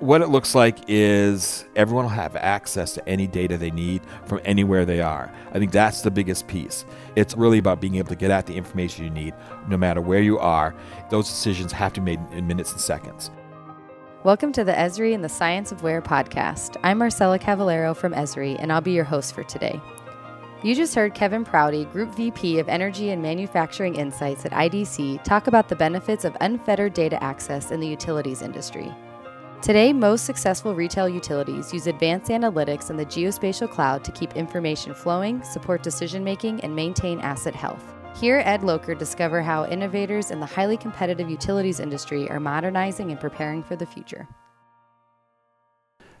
What it looks like is everyone will have access to any data they need from anywhere they are. I think that's the biggest piece. It's really about being able to get at the information you need no matter where you are. Those decisions have to be made in minutes and seconds. Welcome to the Esri and the Science of Where podcast. I'm Marcella Cavallero from Esri, and I'll be your host for today. You just heard Kevin Prouty, Group VP of Energy and Manufacturing Insights at IDC, talk about the benefits of unfettered data access in the utilities industry. Today, most successful retail utilities use advanced analytics and the geospatial cloud to keep information flowing, support decision making, and maintain asset health. Here, Ed Loker discover how innovators in the highly competitive utilities industry are modernizing and preparing for the future.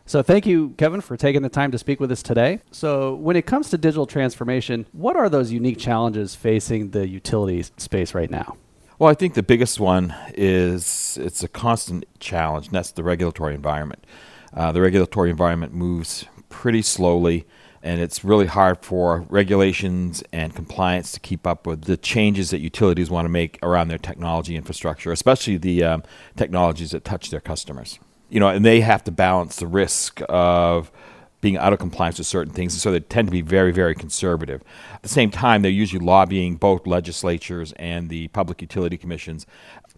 So, thank you, Kevin, for taking the time to speak with us today. So, when it comes to digital transformation, what are those unique challenges facing the utilities space right now? Well, I think the biggest one is it's a constant challenge, and that's the regulatory environment. Uh, the regulatory environment moves pretty slowly, and it's really hard for regulations and compliance to keep up with the changes that utilities want to make around their technology infrastructure, especially the um, technologies that touch their customers. You know, and they have to balance the risk of being out of compliance with certain things, and so they tend to be very, very conservative. At the same time, they're usually lobbying both legislatures and the public utility commissions.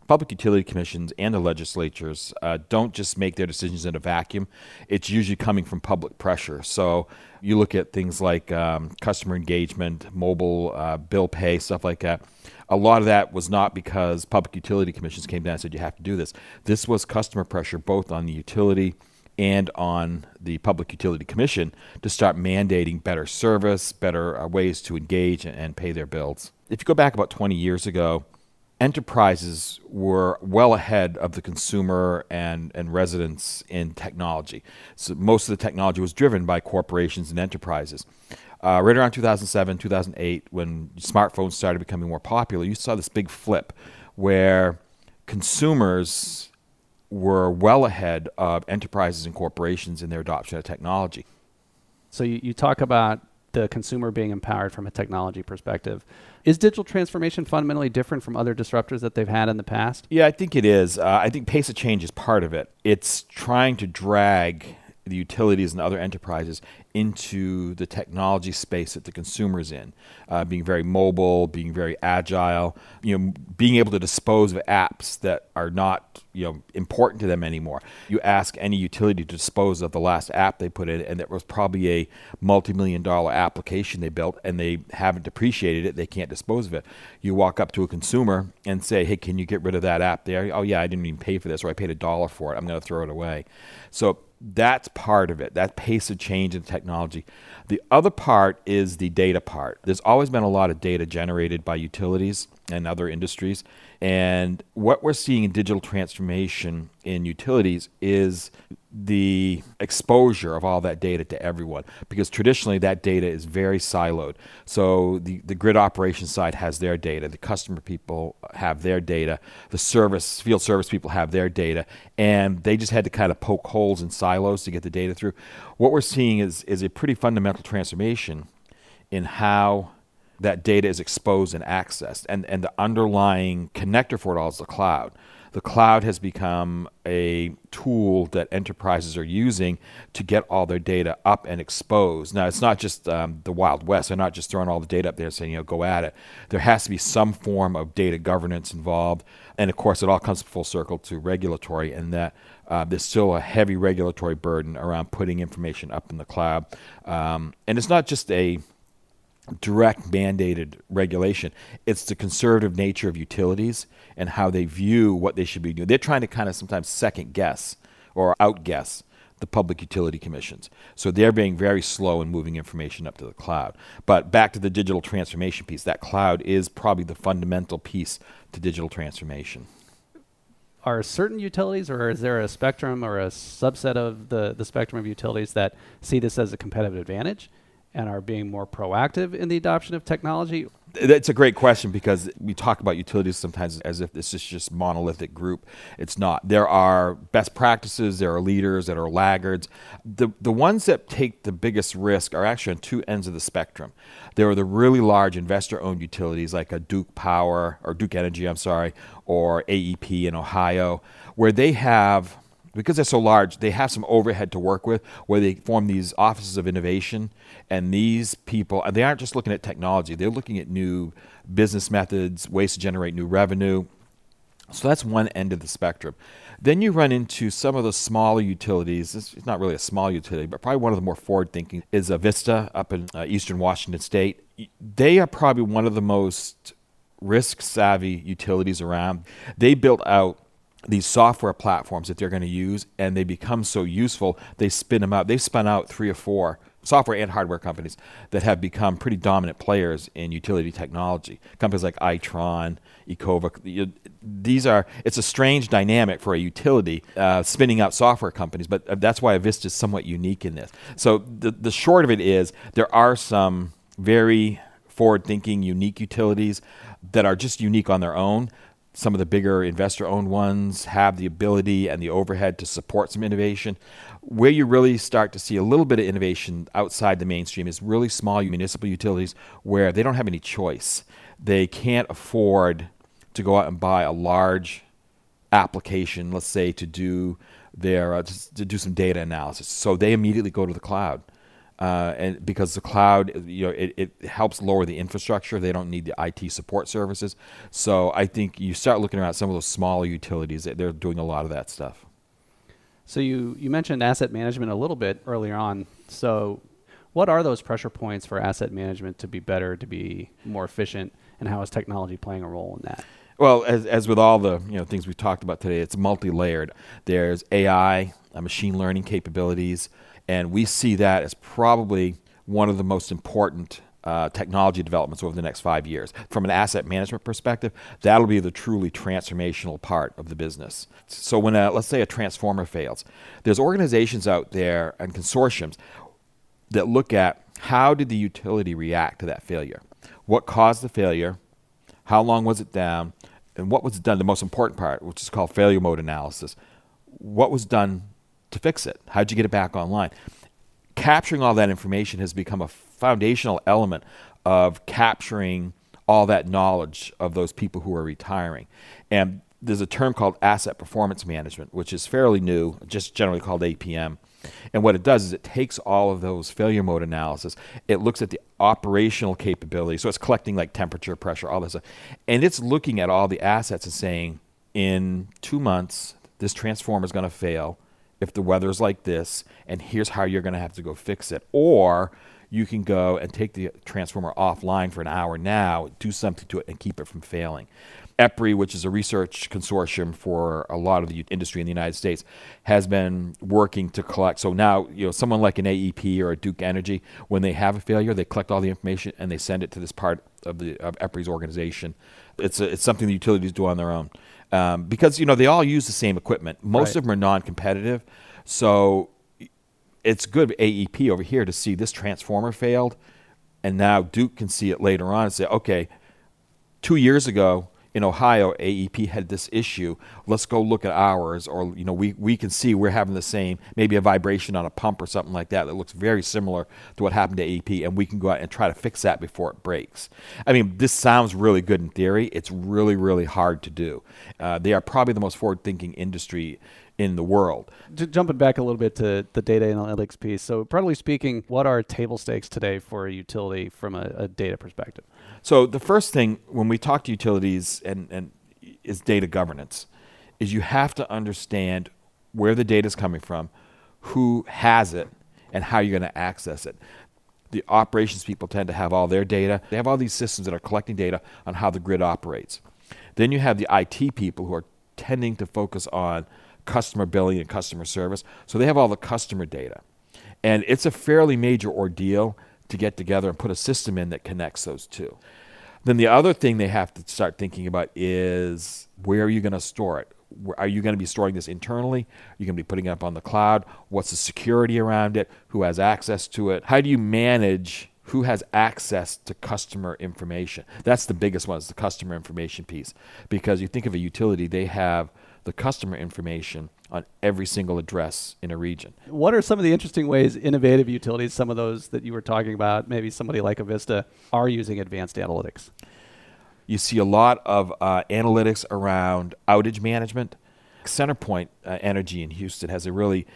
Public utility commissions and the legislatures uh, don't just make their decisions in a vacuum. It's usually coming from public pressure. So you look at things like um, customer engagement, mobile uh, bill pay, stuff like that. A lot of that was not because public utility commissions came down and said you have to do this. This was customer pressure both on the utility and on the Public Utility Commission to start mandating better service, better uh, ways to engage and, pay their bills. If you go back about 20 years ago, enterprises were well ahead of the consumer and, and residents in technology. So most of the technology was driven by corporations and enterprises. Uh, right around 2007, 2008, when smartphones started becoming more popular, you saw this big flip where consumers were well ahead of enterprises and corporations in their adoption of technology. So you, you talk about the consumer being empowered from a technology perspective. Is digital transformation fundamentally different from other disruptors that they've had in the past? Yeah, I think it is. Uh, I think pace of change is part of it. It's trying to drag the utilities and other enterprises into the technology space that the consumer is in, uh, being very mobile, being very agile, you know, being able to dispose of apps that are not you know important to them anymore. You ask any utility to dispose of the last app they put in, and it was probably a multi-million dollar application they built, and they haven't depreciated it. They can't dispose of it. You walk up to a consumer and say, "Hey, can you get rid of that app there?" Oh yeah, I didn't even pay for this, or I paid a dollar for it. I'm going to throw it away. So that's part of it, that pace of change in technology. The other part is the data part. There's always been a lot of data generated by utilities and other industries. And what we're seeing in digital transformation in utilities is the exposure of all that data to everyone because traditionally that data is very siloed. So the, the grid operations side has their data, the customer people have their data, the service field service people have their data, and they just had to kind of poke holes in silos to get the data through. What we're seeing is is a pretty fundamental transformation in how that data is exposed and accessed and, and the underlying connector for it all is the cloud the cloud has become a tool that enterprises are using to get all their data up and exposed. Now, it's not just um, the Wild West. They're not just throwing all the data up there and saying, you know, go at it. There has to be some form of data governance involved. And of course, it all comes full circle to regulatory, and that uh, there's still a heavy regulatory burden around putting information up in the cloud. Um, and it's not just a direct mandated regulation. It's the conservative nature of utilities and how they view what they should be doing. They're trying to kind of sometimes second guess or outguess the public utility commissions. So they're being very slow in moving information up to the cloud. But back to the digital transformation piece, that cloud is probably the fundamental piece to digital transformation. Are certain utilities, or is there a spectrum or a subset of the, the spectrum of utilities that see this as a competitive advantage? And are being more proactive in the adoption of technology? That's a great question because we talk about utilities sometimes as if this is just monolithic group. It's not. There are best practices, there are leaders that are laggards. The the ones that take the biggest risk are actually on two ends of the spectrum. There are the really large investor-owned utilities like a Duke Power or Duke Energy, I'm sorry, or AEP in Ohio, where they have because they're so large, they have some overhead to work with where they form these offices of innovation. And these people, they aren't just looking at technology, they're looking at new business methods, ways to generate new revenue. So that's one end of the spectrum. Then you run into some of the smaller utilities. It's not really a small utility, but probably one of the more forward thinking is Avista up in uh, eastern Washington state. They are probably one of the most risk savvy utilities around. They built out these software platforms that they're going to use and they become so useful they spin them out. They've spun out three or four software and hardware companies that have become pretty dominant players in utility technology. Companies like Itron Ecova these are it's a strange dynamic for a utility uh, spinning out software companies but uh, that's why Avista is somewhat unique in this. So the, the short of it is there are some very forward thinking unique utilities that are just unique on their own some of the bigger investor owned ones have the ability and the overhead to support some innovation. Where you really start to see a little bit of innovation outside the mainstream is really small municipal utilities where they don't have any choice. They can't afford to go out and buy a large application, let's say, to do their uh, to do some data analysis. So they immediately go to the cloud uh, and because the cloud, you know, it, it helps lower the infrastructure. They don't need the IT support services. So I think you start looking around some of those smaller utilities. They're doing a lot of that stuff. So you you mentioned asset management a little bit earlier on. So what are those pressure points for asset management to be better, to be more efficient, and how is technology playing a role in that? Well, as, as with all the you know things we've talked about today, it's multi-layered. There's AI, uh, machine learning capabilities. And we see that as probably one of the most important uh, technology developments over the next five years. From an asset management perspective, that'll be the truly transformational part of the business. So when, a, let's say, a transformer fails, there's organizations out there and consortiums that look at how did the utility react to that failure? What caused the failure? How long was it down? And what was done? The most important part, which is called failure mode analysis. What was done to fix it? How'd you get it back online? Capturing all that information has become a foundational element of capturing all that knowledge of those people who are retiring. And there's a term called asset performance management, which is fairly new, just generally called APM. And what it does is it takes all of those failure mode analysis, it looks at the operational capability. So it's collecting like temperature, pressure, all this stuff. And it's looking at all the assets and saying, in two months, this transformer is going to fail if the weather's like this, and here's how you're going to have to go fix it. Or you can go and take the transformer offline for an hour now, do something to it, and keep it from failing. EPRI, which is a research consortium for a lot of the industry in the United States, has been working to collect. So now, you know, someone like an AEP or a Duke Energy, when they have a failure, they collect all the information and they send it to this part of the of EPRI's organization. It's a, it's something the utilities do on their own um, because you know they all use the same equipment. Most right. of them are non-competitive, so it's good AEP over here to see this transformer failed, and now Duke can see it later on and say, okay, two years ago in Ohio, AEP had this issue. Let's go look at ours, or you know, we, we can see we're having the same, maybe a vibration on a pump or something like that that looks very similar to what happened to AEP, and we can go out and try to fix that before it breaks. I mean, this sounds really good in theory. It's really, really hard to do. Uh, they are probably the most forward-thinking industry in the world. Jumping back a little bit to the data analytics piece. So, broadly speaking, what are table stakes today for a utility from a, a data perspective? So the first thing when we talk to utilities and, and is data governance, is you have to understand where the data is coming from, who has it, and how you're going to access it. The operations people tend to have all their data. They have all these systems that are collecting data on how the grid operates. Then you have the IT people who are tending to focus on customer billing and customer service. So they have all the customer data. And it's a fairly major ordeal to get together and put a system in that connects those two. Then the other thing they have to start thinking about is where are you going to store it? Are you going to be storing this internally? Are you going to be putting it up on the cloud? What's the security around it? Who has access to it? How do you manage who has access to customer information? That's the biggest one is the customer information piece. Because you think of a utility, they have the customer information on every single address in a region. What are some of the interesting ways innovative utilities, some of those that you were talking about, maybe somebody like Avista, are using advanced analytics? You see a lot of uh, analytics around outage management. CenterPoint uh, Energy in Houston has a really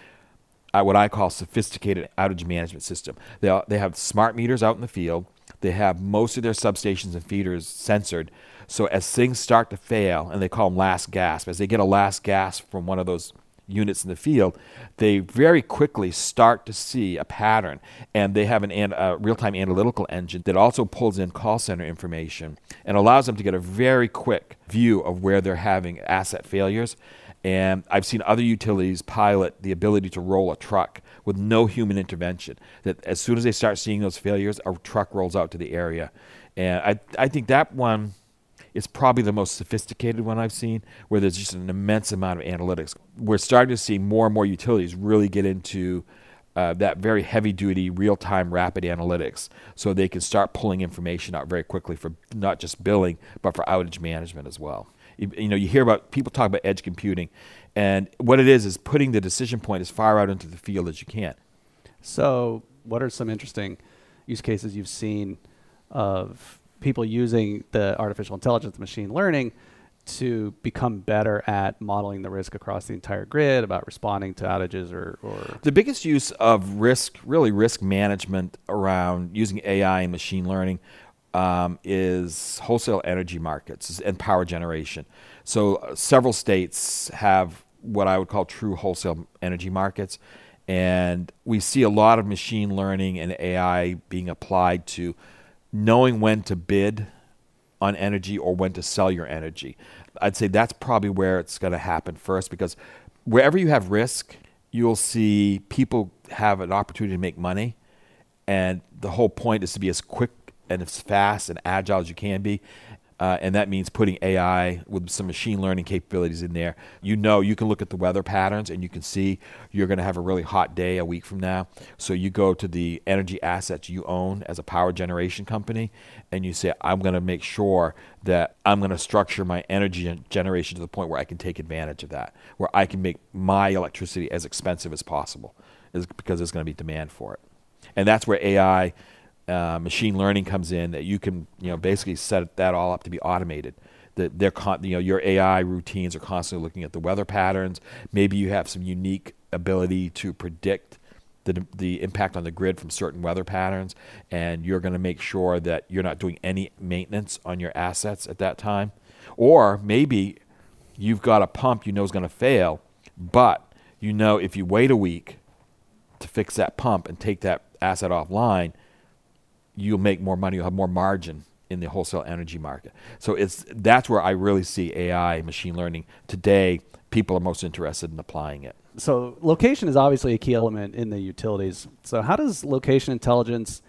uh, what I call sophisticated outage management system. They they have smart meters out in the field. They have most of their substations and feeders censored. So as things start to fail, and they call them last gasp, as they get a last gasp from one of those units in the field, they very quickly start to see a pattern. And they have an, a real time analytical engine that also pulls in call center information and allows them to get a very quick view of where they're having asset failures. And I've seen other utilities pilot the ability to roll a truck with no human intervention. That as soon as they start seeing those failures, a truck rolls out to the area. And I, I think that one is probably the most sophisticated one I've seen, where there's just an immense amount of analytics. We're starting to see more and more utilities really get into uh, that very heavy duty, real time, rapid analytics so they can start pulling information out very quickly for not just billing, but for outage management as well. You, you, know, you hear about people talk about edge computing, and what it is is putting the decision point as far out into the field as you can. So, what are some interesting use cases you've seen of people using the artificial intelligence, machine learning, to become better at modeling the risk across the entire grid, about responding to outages or, or the biggest use of risk, really risk management around using AI and machine learning um, is wholesale energy markets and power generation. So uh, several states have what I would call true wholesale energy markets. And we see a lot of machine learning and AI being applied to knowing when to bid on energy or when to sell your energy. I'd say that's probably where it's going to happen first because wherever you have risk, you'll see people have an opportunity to make money. And the whole point is to be as quick and as fast and agile as you can be. Uh, and that means putting AI with some machine learning capabilities in there. You know, you can look at the weather patterns and you can see you're going to have a really hot day a week from now. So you go to the energy assets you own as a power generation company and you say, I'm going to make sure that I'm going to structure my energy generation to the point where I can take advantage of that, where I can make my electricity as expensive as possible because there's going to be demand for it. And that's where AI uh, machine learning comes in that you can you know basically set that all up to be automated. That they're con- you know your AI routines are constantly looking at the weather patterns. Maybe you have some unique ability to predict the the impact on the grid from certain weather patterns and you're going to make sure that you're not doing any maintenance on your assets at that time. Or maybe you've got a pump you know is going to fail but you know if you wait a week to fix that pump and take that asset offline you'll make more money, you'll have more margin in the wholesale energy market. So it's that's where I really see AI, machine learning today. People are most interested in applying it. So location is obviously a key element in the utilities. So how does location intelligence,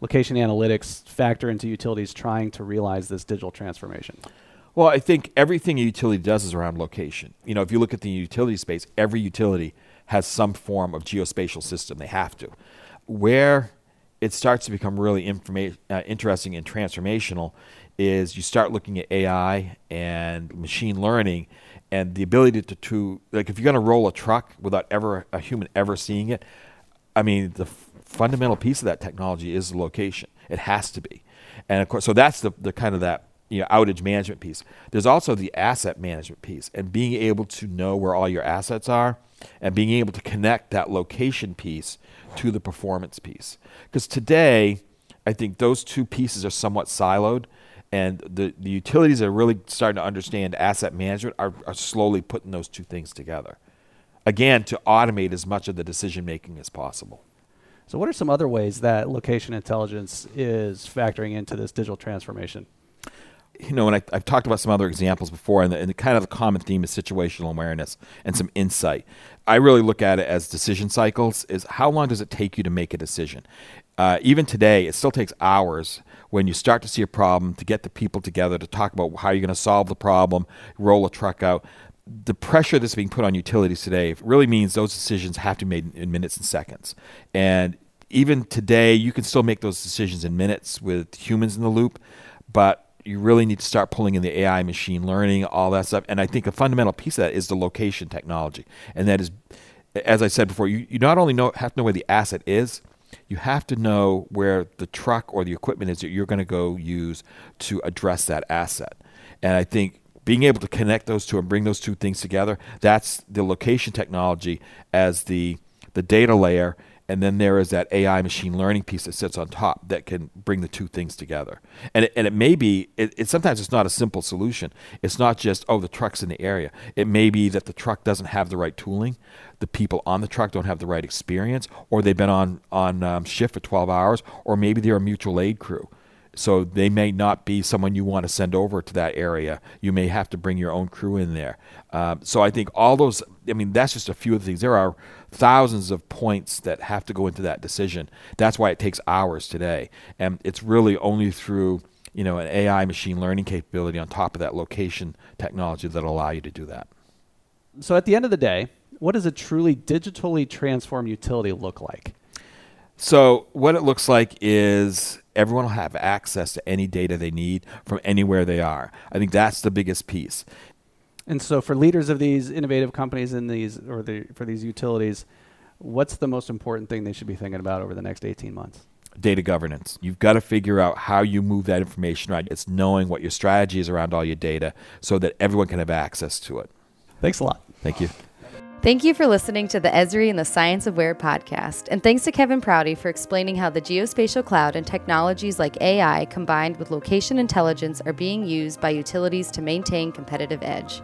location analytics factor into utilities trying to realize this digital transformation? Well, I think everything a utility does is around location. You know, if you look at the utility space, every utility has some form of geospatial system. They have to. Where it starts to become really informa- uh, interesting and transformational is you start looking at AI and machine learning and the ability to, to like if you're going to roll a truck without ever a human ever seeing it, I mean the f- fundamental piece of that technology is the location. It has to be, and of course, so that's the the kind of that you know outage management piece. There's also the asset management piece and being able to know where all your assets are and being able to connect that location piece to the performance piece. Because today, I think those two pieces are somewhat siloed, and the, the utilities are really starting to understand asset management are, are slowly putting those two things together. Again, to automate as much of the decision making as possible. So, what are some other ways that location intelligence is factoring into this digital transformation? You know, and I, have talked about some other examples before, and the, and the, kind of the common theme is situational awareness and some insight. I really look at it as decision cycles. Is how long does it take you to make a decision? Uh, even today, it still takes hours when you start to see a problem to get the people together to talk about how you're going to solve the problem, roll a truck out. The pressure that's being put on utilities today really means those decisions have to be made in minutes and seconds. And even today, you can still make those decisions in minutes with humans in the loop, but you really need to start pulling in the AI, machine learning, all that stuff. And I think a fundamental piece of that is the location technology. And that is, as I said before, you, you not only know, have to know where the asset is, you have to know where the truck or the equipment is that you're going to go use to address that asset. And I think being able to connect those two and bring those two things together, that's the location technology as the the data layer and then there is that AI machine learning piece that sits on top that can bring the two things together. And it, and it may be, it, it, sometimes it's not a simple solution. It's not just, oh, the truck's in the area. It may be that the truck doesn't have the right tooling, the people on the truck don't have the right experience, or they've been on, on um, shift for 12 hours, or maybe they're a mutual aid crew. So they may not be someone you want to send over to that area. You may have to bring your own crew in there. Um, so I think all those, I mean, that's just a few of the things. There are thousands of points that have to go into that decision. That's why it takes hours today. And it's really only through you know an AI machine learning capability on top of that location technology that allow you to do that. So at the end of the day, what does a truly digitally transformed utility look like? So what it looks like is everyone will have access to any data they need from anywhere they are. I think that's the biggest piece. And so, for leaders of these innovative companies in these or the, for these utilities, what's the most important thing they should be thinking about over the next 18 months? Data governance. You've got to figure out how you move that information right. It's knowing what your strategy is around all your data so that everyone can have access to it. Thanks a lot. Thank you. Thank you for listening to the Esri and the Science of Where podcast. And thanks to Kevin Prouty for explaining how the geospatial cloud and technologies like AI combined with location intelligence are being used by utilities to maintain competitive edge.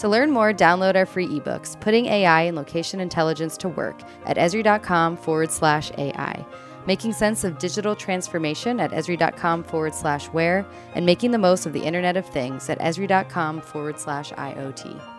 To learn more, download our free ebooks, Putting AI and Location Intelligence to Work at Esri.com forward slash AI, Making Sense of Digital Transformation at Esri.com forward slash Where, and Making the Most of the Internet of Things at Esri.com forward slash IoT.